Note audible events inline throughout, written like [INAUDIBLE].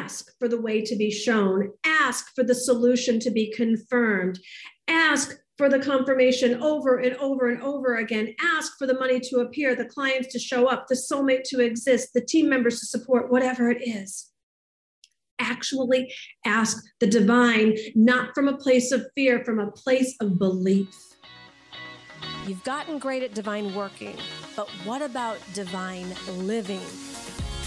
ask for the way to be shown, ask for the solution to be confirmed, ask for the confirmation over and over and over again, ask for the money to appear, the clients to show up, the soulmate to exist, the team members to support, whatever it is. Actually ask the divine, not from a place of fear, from a place of belief. You've gotten great at divine working, but what about divine living?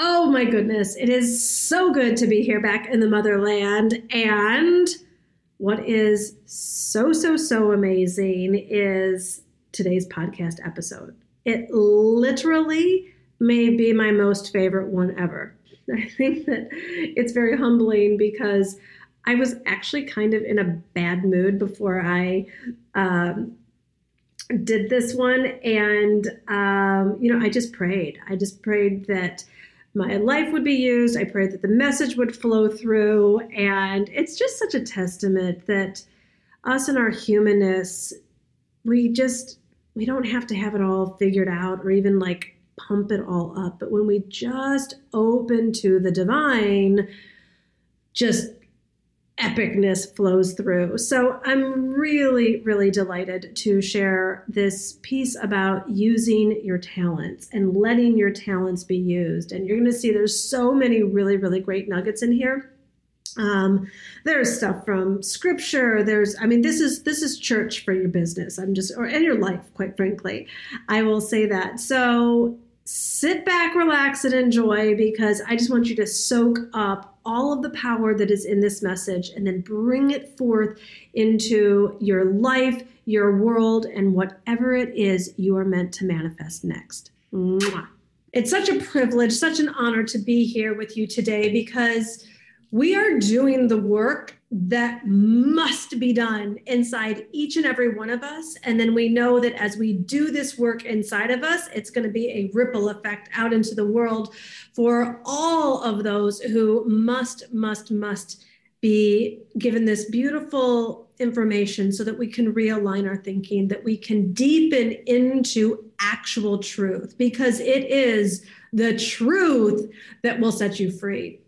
Oh my goodness, it is so good to be here back in the motherland. And what is so, so, so amazing is today's podcast episode. It literally may be my most favorite one ever. [LAUGHS] I think that it's very humbling because I was actually kind of in a bad mood before I um, did this one. And, um, you know, I just prayed. I just prayed that my life would be used. I prayed that the message would flow through. And it's just such a testament that us and our humanness, we just, we don't have to have it all figured out or even like pump it all up. But when we just open to the divine, just epicness flows through. So I'm really, really delighted to share this piece about using your talents and letting your talents be used. And you're going to see there's so many really, really great nuggets in here. Um, there's stuff from scripture. There's, I mean, this is this is church for your business. I'm just, or in your life, quite frankly. I will say that. So sit back, relax, and enjoy because I just want you to soak up all of the power that is in this message and then bring it forth into your life, your world, and whatever it is you are meant to manifest next. Mwah. It's such a privilege, such an honor to be here with you today because we are doing the work that must be done inside each and every one of us. And then we know that as we do this work inside of us, it's going to be a ripple effect out into the world for all of those who must, must, must be given this beautiful information so that we can realign our thinking, that we can deepen into actual truth, because it is the truth that will set you free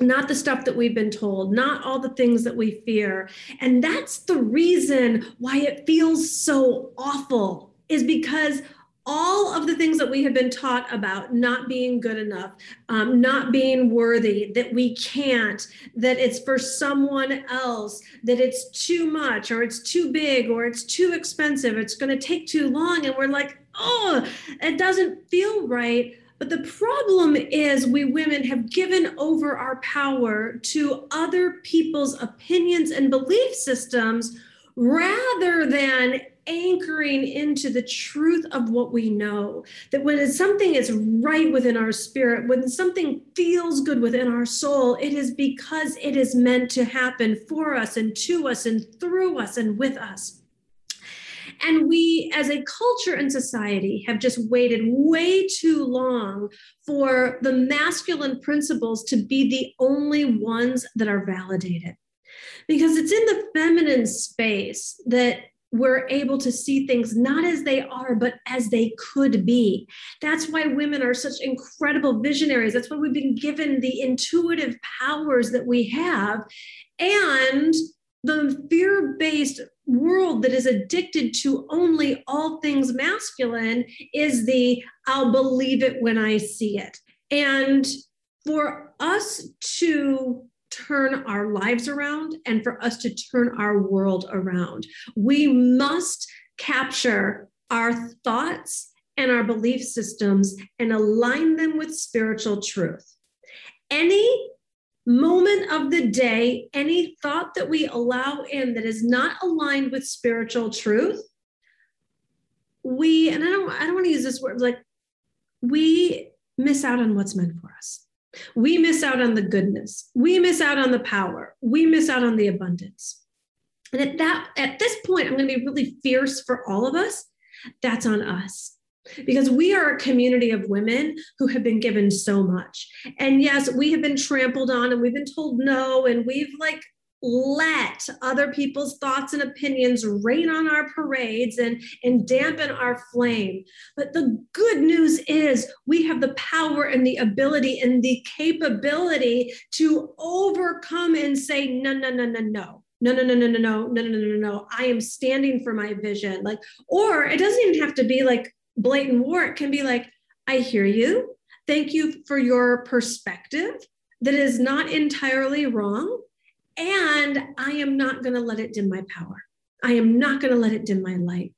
not the stuff that we've been told, not all the things that we fear. And that's the reason why it feels so awful, is because all of the things that we have been taught about not being good enough, um, not being worthy, that we can't, that it's for someone else, that it's too much, or it's too big, or it's too expensive, it's going to take too long. And we're like, oh, it doesn't feel right. But the problem is, we women have given over our power to other people's opinions and belief systems rather than anchoring into the truth of what we know. That when something is right within our spirit, when something feels good within our soul, it is because it is meant to happen for us and to us and through us and with us. And we, as a culture and society, have just waited way too long for the masculine principles to be the only ones that are validated. Because it's in the feminine space that we're able to see things not as they are, but as they could be. That's why women are such incredible visionaries. That's why we've been given the intuitive powers that we have. And fear based world that is addicted to only all things masculine is the I'll believe it when I see it. And for us to turn our lives around and for us to turn our world around, we must capture our thoughts and our belief systems and align them with spiritual truth. Any moment of the day, any thought that we allow in that is not aligned with spiritual truth, we, and I don't, I don't want to use this word, like we miss out on what's meant for us. We miss out on the goodness. We miss out on the power. We miss out on the abundance. And at that at this point I'm going to be really fierce for all of us. That's on us because we are a community of women who have been given so much. And yes, we have been trampled on and we've been told no and we've like let other people's thoughts and opinions rain on our parades and, and dampen our flame. But the good news is we have the power and the ability and the capability to overcome and say, no, no, no, no, no. No, no, no, no, no, no, no, no, no, no, no. I am standing for my vision. Like, or it doesn't even have to be like blatant war. It can be like, I hear you. Thank you for your perspective that is not entirely wrong and I am not going to let it dim my power. I am not going to let it dim my light.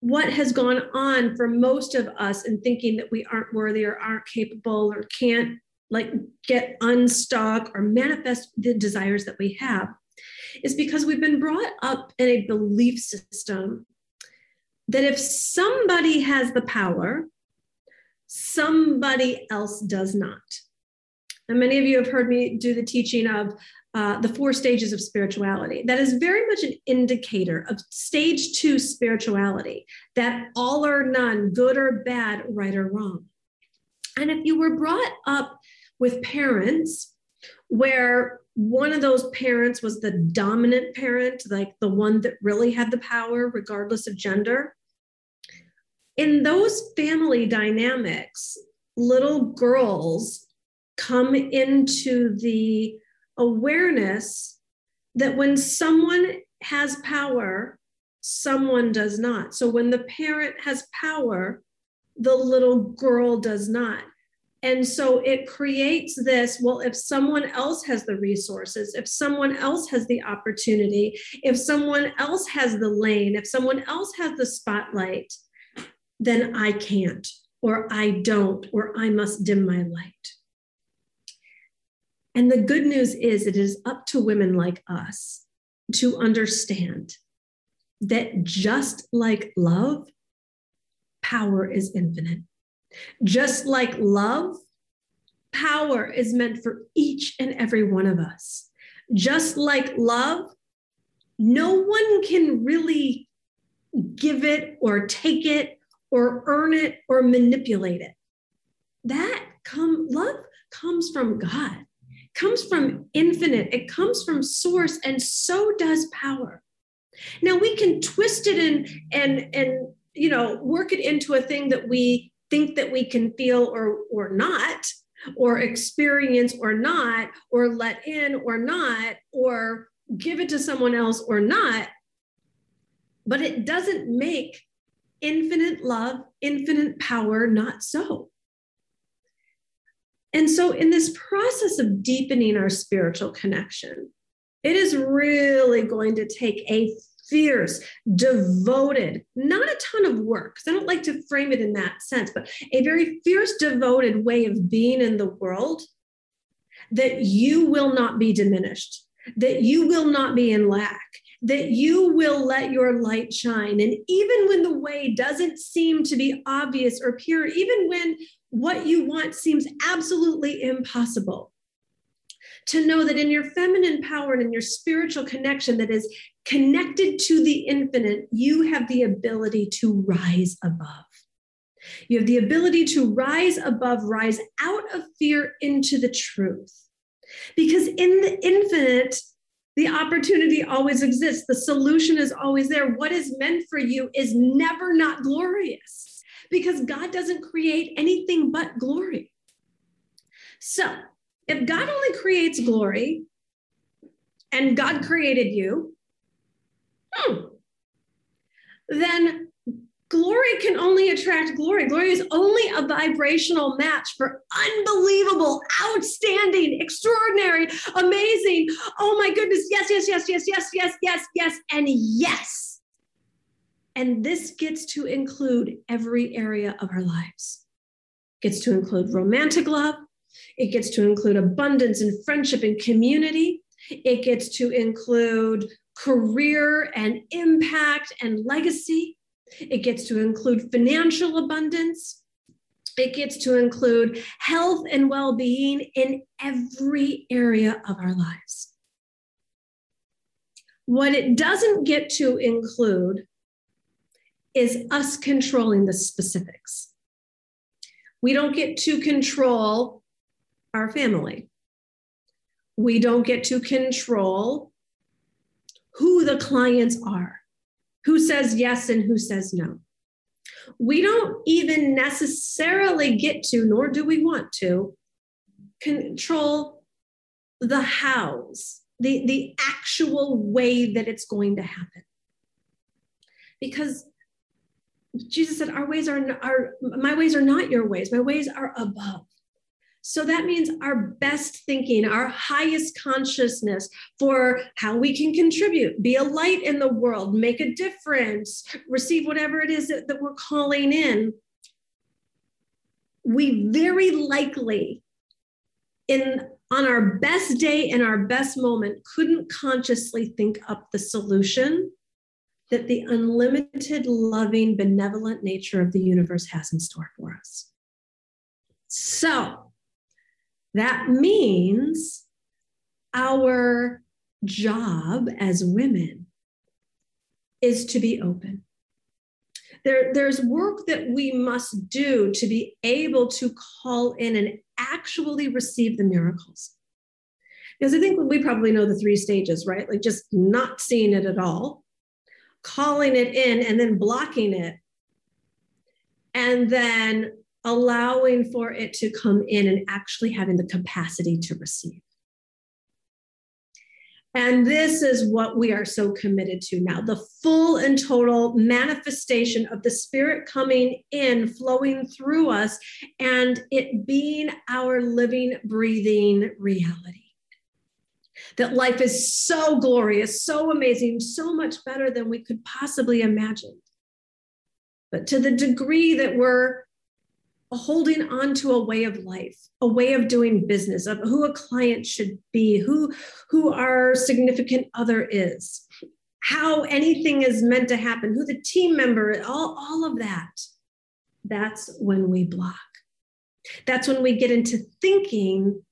What has gone on for most of us in thinking that we aren't worthy or aren't capable or can't like get unstuck or manifest the desires that we have is because we've been brought up in a belief system that if somebody has the power, somebody else does not. And many of you have heard me do the teaching of uh, the four stages of spirituality. That is very much an indicator of stage two spirituality, that all or none, good or bad, right or wrong. And if you were brought up with parents where one of those parents was the dominant parent, like the one that really had the power, regardless of gender, in those family dynamics, little girls come into the awareness that when someone has power, someone does not. So when the parent has power, the little girl does not. And so it creates this well, if someone else has the resources, if someone else has the opportunity, if someone else has the lane, if someone else has the spotlight, then I can't, or I don't, or I must dim my light. And the good news is, it is up to women like us to understand that just like love, power is infinite. Just like love, power is meant for each and every one of us. Just like love, no one can really give it or take it or earn it or manipulate it. That come love comes from God comes from infinite, it comes from source, and so does power. Now we can twist it and and and you know work it into a thing that we think that we can feel or or not or experience or not or let in or not or give it to someone else or not but it doesn't make infinite love infinite power not so. And so, in this process of deepening our spiritual connection, it is really going to take a fierce, devoted, not a ton of work, because I don't like to frame it in that sense, but a very fierce, devoted way of being in the world that you will not be diminished, that you will not be in lack, that you will let your light shine. And even when the way doesn't seem to be obvious or pure, even when what you want seems absolutely impossible. To know that in your feminine power and in your spiritual connection that is connected to the infinite, you have the ability to rise above. You have the ability to rise above, rise out of fear into the truth. Because in the infinite, the opportunity always exists. The solution is always there. What is meant for you is never not glorious because God doesn't create anything but glory. So, if God only creates glory and God created you, hmm, then glory can only attract glory. Glory is only a vibrational match for unbelievable, outstanding, extraordinary, amazing. Oh my goodness. Yes, yes, yes, yes, yes, yes, yes, yes, and yes. And this gets to include every area of our lives. Gets to include romantic love. It gets to include abundance and friendship and community. It gets to include career and impact and legacy. It gets to include financial abundance. It gets to include health and well being in every area of our lives. What it doesn't get to include is us controlling the specifics. We don't get to control our family. We don't get to control who the clients are, who says yes and who says no. We don't even necessarily get to, nor do we want to, control the hows, the, the actual way that it's going to happen. Because Jesus said, Our ways are, are my ways are not your ways, my ways are above. So that means our best thinking, our highest consciousness for how we can contribute, be a light in the world, make a difference, receive whatever it is that, that we're calling in. We very likely, in on our best day and our best moment, couldn't consciously think up the solution that the unlimited, loving, benevolent nature of the universe has in store for us. So, that means our job as women is to be open. There, there's work that we must do to be able to call in and actually receive the miracles. Because I think we probably know the three stages, right? Like just not seeing it at all, calling it in, and then blocking it, and then allowing for it to come in and actually having the capacity to receive. And this is what we are so committed to now the full and total manifestation of the Spirit coming in, flowing through us, and it being our living, breathing reality. That life is so glorious, so amazing, so much better than we could possibly imagine. But to the degree that we're holding on to a way of life, a way of doing business, of who a client should be, who, who our significant other is, how anything is meant to happen, who the team member, all, all of that. That's when we block. That's when we get into thinking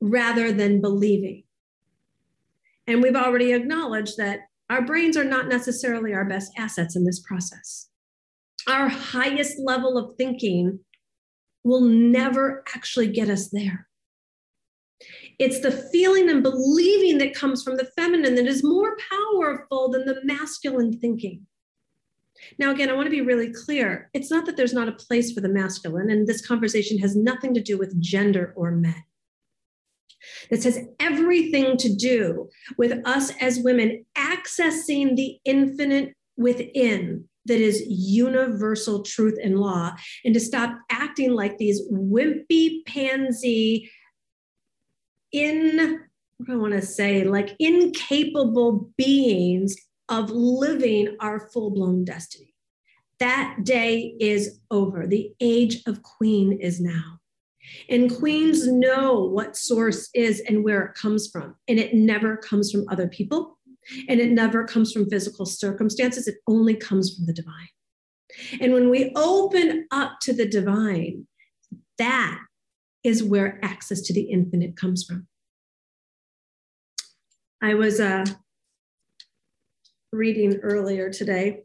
rather than believing. And we've already acknowledged that our brains are not necessarily our best assets in this process. Our highest level of thinking will never actually get us there. It's the feeling and believing that comes from the feminine that is more powerful than the masculine thinking. Now, again, I want to be really clear. It's not that there's not a place for the masculine, and this conversation has nothing to do with gender or men. This has everything to do with us as women accessing the infinite within that is universal truth and law and to stop acting like these wimpy pansy in what do I want to say like incapable beings of living our full-blown destiny. That day is over. The age of queen is now. And queens know what source is and where it comes from. And it never comes from other people. And it never comes from physical circumstances, it only comes from the divine. And when we open up to the divine, that is where access to the infinite comes from. I was uh, reading earlier today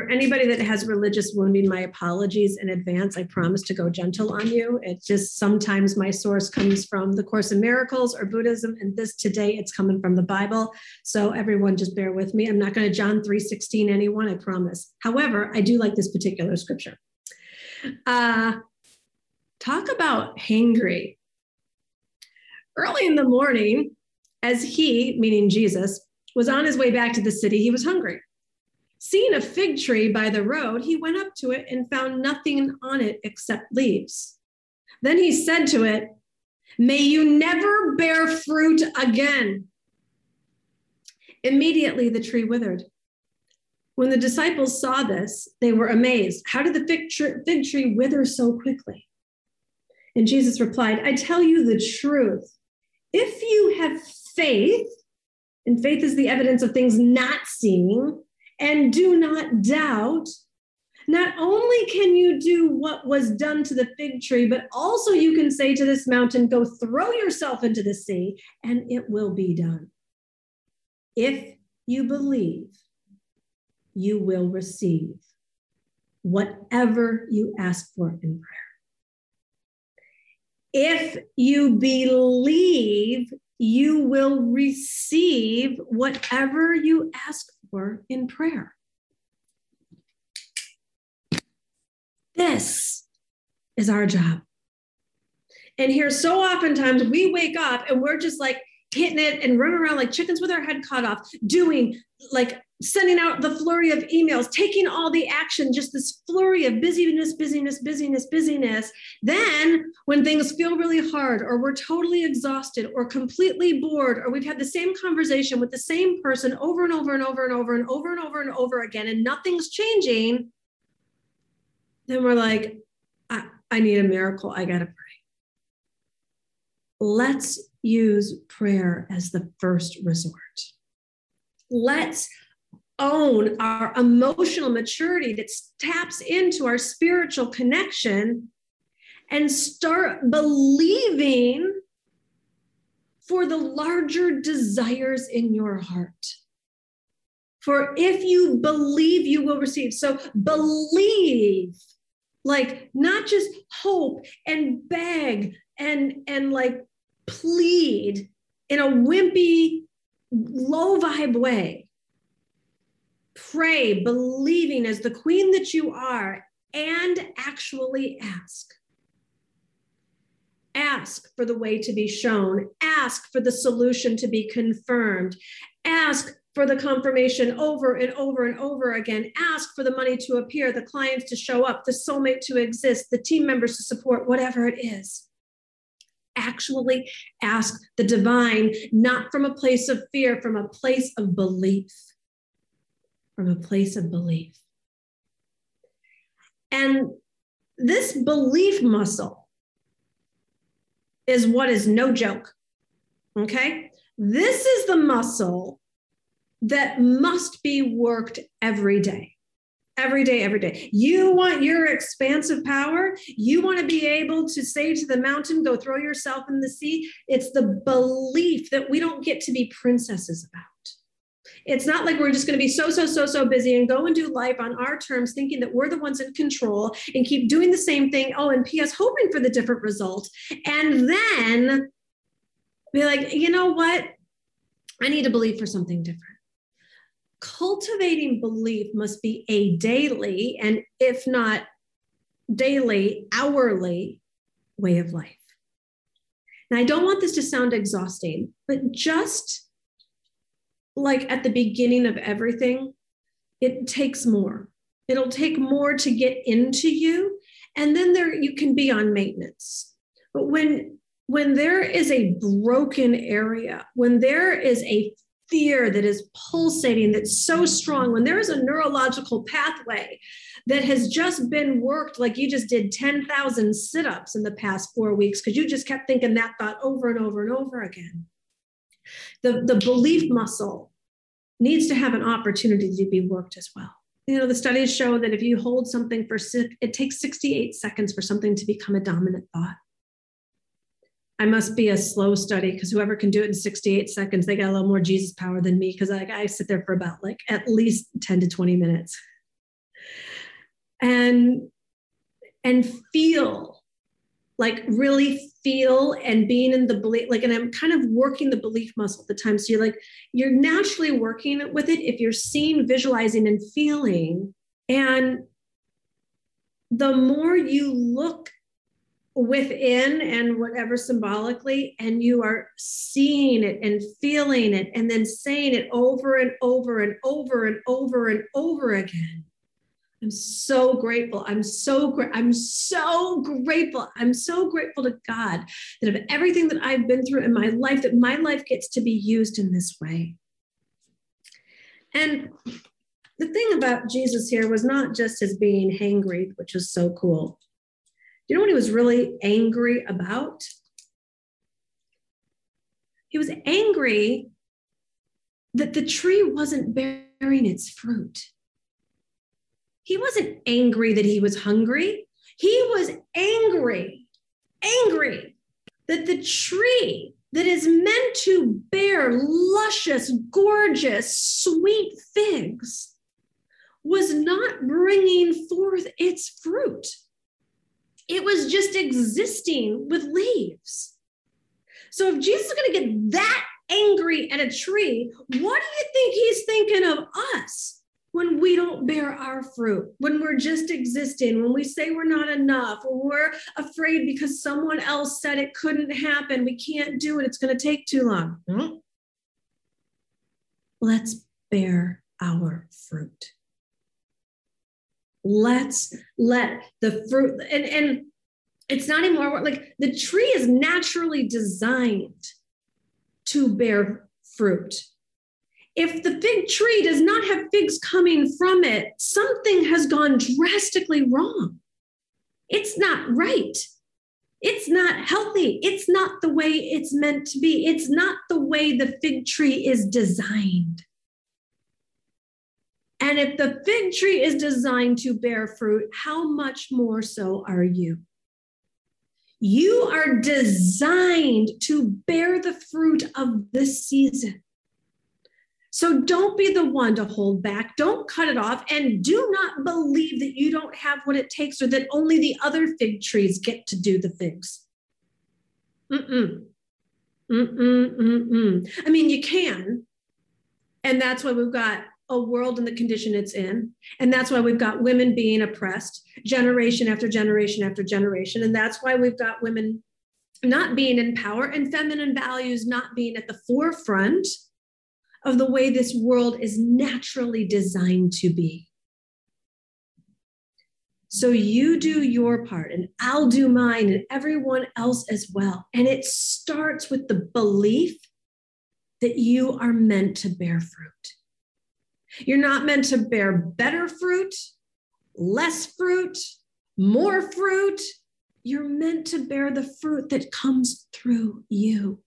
for anybody that has religious wounding, my apologies in advance. I promise to go gentle on you. It's just sometimes my source comes from the Course in Miracles or Buddhism, and this today it's coming from the Bible. So everyone just bear with me. I'm not going to John 3:16 anyone, I promise. However, I do like this particular scripture. Uh, talk about hangry. Early in the morning, as he, meaning Jesus, was on his way back to the city, he was hungry. Seeing a fig tree by the road, he went up to it and found nothing on it except leaves. Then he said to it, May you never bear fruit again. Immediately the tree withered. When the disciples saw this, they were amazed. How did the fig tree, wither so quickly? And Jesus replied, I tell you the truth. If you have faith, and faith is the evidence of things not seen, and do not doubt, not only can you do what was done to the fig tree, but also you can say to this mountain, Go throw yourself into the sea, and it will be done. If you believe, you will receive whatever you ask for in prayer. If you believe, you will receive whatever you ask for in prayer. This is our job. And here, so oftentimes we wake up and we're just like hitting it and running around like chickens with our head cut off, doing like sending out the flurry of emails, taking all the action, just this flurry of busyness, busyness, busyness, busyness. Then, when things feel really hard, or we're totally exhausted, or completely bored, or we've had the same conversation with the same person over and over and over and over and over and over and over again, and nothing's changing, then we're like, I, I need a miracle. I got to pray. Let's use prayer as the first resort. Let's own our emotional maturity that taps into our spiritual connection and start believing for the larger desires in your heart. For if you believe, you will receive. So believe, like not just hope and beg and and like plead in a wimpy, low vibe way pray, believing as the queen that you are, and actually ask. Ask for the way to be shown, ask for the solution to be confirmed, ask for the confirmation over and over and over again. Ask for the money to appear, the clients to show up, the soulmate to exist, the team members to support, whatever it is. Actually ask the divine, not from a place of fear, from a place of belief from a place of belief. And this belief muscle is what is no joke. Okay? This is the muscle that must be worked every day. Every day, every day. You want your expansive power. You want to be able to say to the mountain, go throw yourself in the sea. It's the belief that we don't get to be princesses about. It's not like we're just going to be so, so, so, so busy and go and do life on our terms, thinking that we're the ones in control and keep doing the same thing. Oh, and P.S., hoping for the different result. And then be like, you know what? I need to believe for something different. Cultivating belief must be a daily, and if not daily, hourly way of life. Now, I don't want this to sound exhausting, but just like at the beginning of everything, it takes more. It'll take more to get into you. And then there you can be on maintenance. But when when there is a broken area, when there is a fear that is pulsating that's so strong, when there is a neurological pathway that has just been worked, like you just did 10,000 sit ups in the past four weeks because you just kept thinking that thought over and over and over again. The, the belief muscle needs to have an opportunity to be worked as well. You know, the studies show that if you hold something for six, it takes 68 seconds for something to become a dominant thought. I must be a slow study because whoever can do it in 68 seconds, they got a little more Jesus power than me because I, I sit there for about like at least 10 to 20 minutes. And and feel like really feel and being in the belief like and i'm kind of working the belief muscle at the time. So you're like you're naturally working with it if you're seeing visualizing and feeling. And the more you look within and whatever symbolically and you are seeing it and feeling it and then saying it over and over and over and over and over again I'm so grateful. I'm so great. I'm so grateful. I'm so grateful to God that of everything that I've been through in my life, that my life gets to be used in this way. And the thing about Jesus here was not just his being hangry, which is so cool. Do you know what he was really angry about? He was angry that the tree wasn't bearing its fruit. He wasn't angry that he was hungry. He was angry, angry that the tree that is meant to bear luscious, gorgeous, sweet figs was not bringing forth its fruit. It was just existing with leaves. So if Jesus is going to get that angry at a tree, what do you think he's thinking of us when we don't bear our fruit, when we're just existing, when we say we're not enough, when we're afraid because someone else said it couldn't happen, we can't do it, it's going to take too long? Hmm? Let's bear our fruit. Let's let the fruit and and it's not anymore like the tree is naturally designed to bear fruit. If the fig tree does not have figs coming from it, something has gone drastically wrong. It's not right. It's not healthy. It's not the way it's meant to be. It's not the way the fig tree is designed. And if the fig tree is designed to bear fruit, how much more so are you? You are designed to bear the fruit of this season. So don't be the one to hold back. Don't cut it off. And do not believe that you don't have what it takes or that only the other fig trees get to do the figs. Mm-mm. Mm-mm, mm-mm. I mean, you can. And that's why we've got a world in the condition it's in. And that's why we've got women being oppressed generation after generation after generation. And that's why we've got women not being in power and feminine values not being at the forefront of the way this world is naturally designed to be. So you do your part, and I'll do mine, and everyone else as well. And it starts with the belief that you are meant to bear fruit. You're not meant to bear better fruit, less fruit, more fruit. You're meant to bear the fruit that comes through you.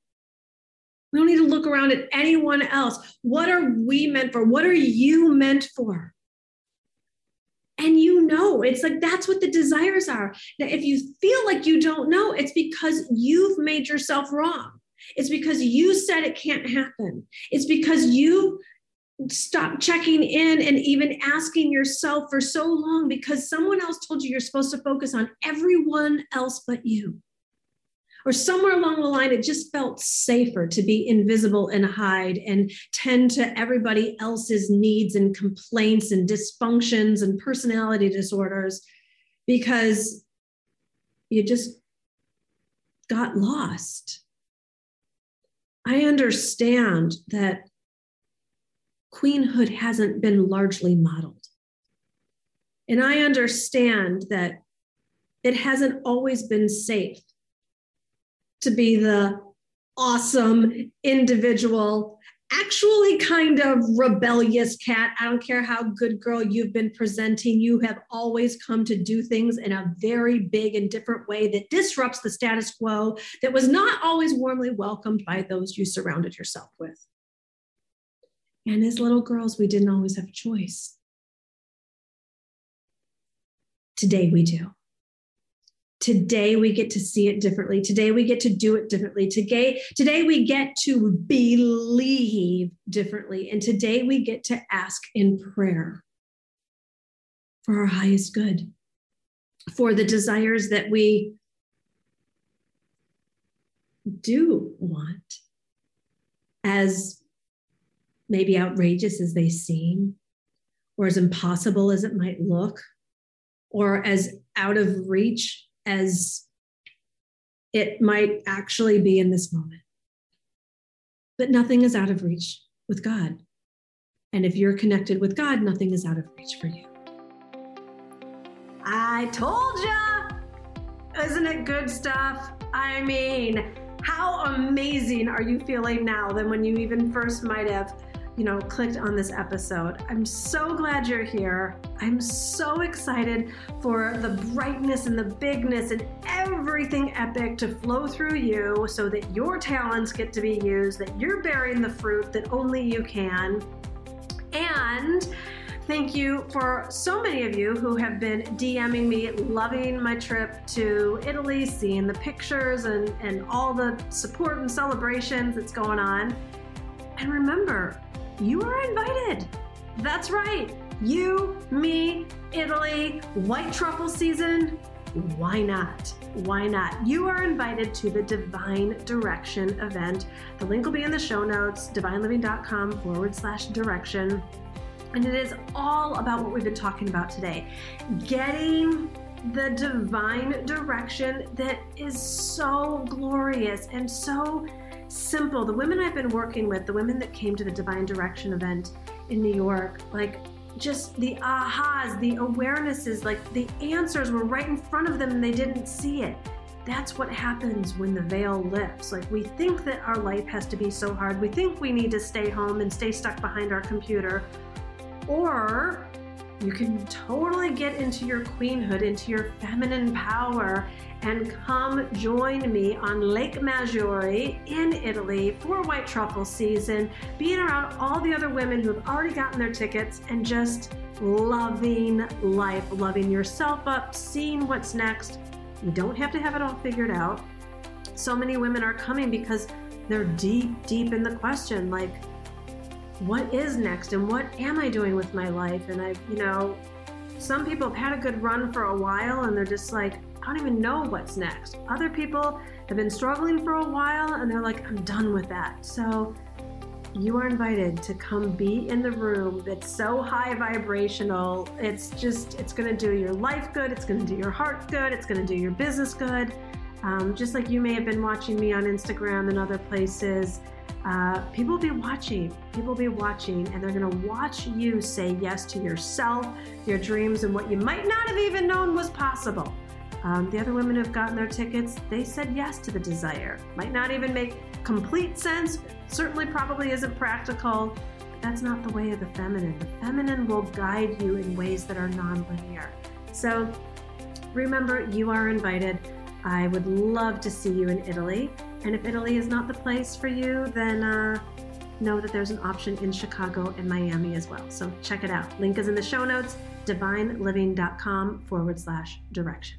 We don't need to look around at anyone else. What are we meant for? What are you meant for? And you know, it's like that's what the desires are. Now, if you feel like you don't know, it's because you've made yourself wrong. It's because you said it can't happen. It's because you stop checking in and even asking yourself for so long because someone else told you you're supposed to focus on everyone else but you. Or somewhere along the line, it just felt safer to be invisible and hide and tend to everybody else's needs and complaints and dysfunctions and personality disorders because you just got lost. I understand that queenhood hasn't been largely modeled. And I understand that it hasn't always been safe to be the awesome individual, actually kind of rebellious cat. I don't care how good girl you've been presenting, you have always come to do things in a very big and different way that disrupts the status quo that was not always warmly welcomed by those you surrounded yourself with. And as little girls, we didn't always have a choice. Today we do. Today we get to see it differently. Today we get to do it differently. Today, today we get to believe differently. And today we get to ask in prayer for our highest good, for the desires that we do want as maybe outrageous as they seem, or as impossible as it might look, or as out of reach as it might actually be in this moment. But nothing is out of reach with God. And if you're connected with God, nothing is out of reach for you. I told ya! Isn't it good stuff? I mean, how amazing are you feeling now than when you even first might have you know, clicked on this episode. I'm so glad you're here. I'm so excited for the brightness and the bigness and everything epic to flow through you so that your talents get to be used, that you're bearing the fruit that only you can. And Thank you for so many of you who have been DMing me, loving my trip to Italy, seeing the pictures and, and all the support and celebrations that's going on. And remember, you are invited. That's right. You, me, Italy, white truffle season. Why not? Why not? You are invited to the Divine Direction event. The link will be in the show notes, divineliving.com forward slash direction. And it is all about what we've been talking about today getting the divine direction that is so glorious and so simple. The women I've been working with, the women that came to the Divine Direction event in New York, like just the ahas, the awarenesses, like the answers were right in front of them and they didn't see it. That's what happens when the veil lifts. Like we think that our life has to be so hard. We think we need to stay home and stay stuck behind our computer or you can totally get into your queenhood, into your feminine power, and come join me on Lake Maggiore in Italy for White Truffle season, being around all the other women who have already gotten their tickets and just loving life, loving yourself up, seeing what's next. You don't have to have it all figured out. So many women are coming because they're deep, deep in the question like, what is next and what am I doing with my life? And I, you know, some people have had a good run for a while and they're just like, I don't even know what's next. Other people have been struggling for a while and they're like, I'm done with that. So you are invited to come be in the room that's so high vibrational. It's just, it's going to do your life good. It's going to do your heart good. It's going to do your business good. Um, just like you may have been watching me on Instagram and other places uh, people will be watching. People will be watching, and they're going to watch you say yes to yourself, your dreams, and what you might not have even known was possible. Um, the other women who've gotten their tickets, they said yes to the desire. Might not even make complete sense, certainly probably isn't practical, but that's not the way of the feminine. The feminine will guide you in ways that are nonlinear. So remember, you are invited. I would love to see you in Italy. And if Italy is not the place for you, then uh, know that there's an option in Chicago and Miami as well. So check it out. Link is in the show notes, divineliving.com forward slash direction.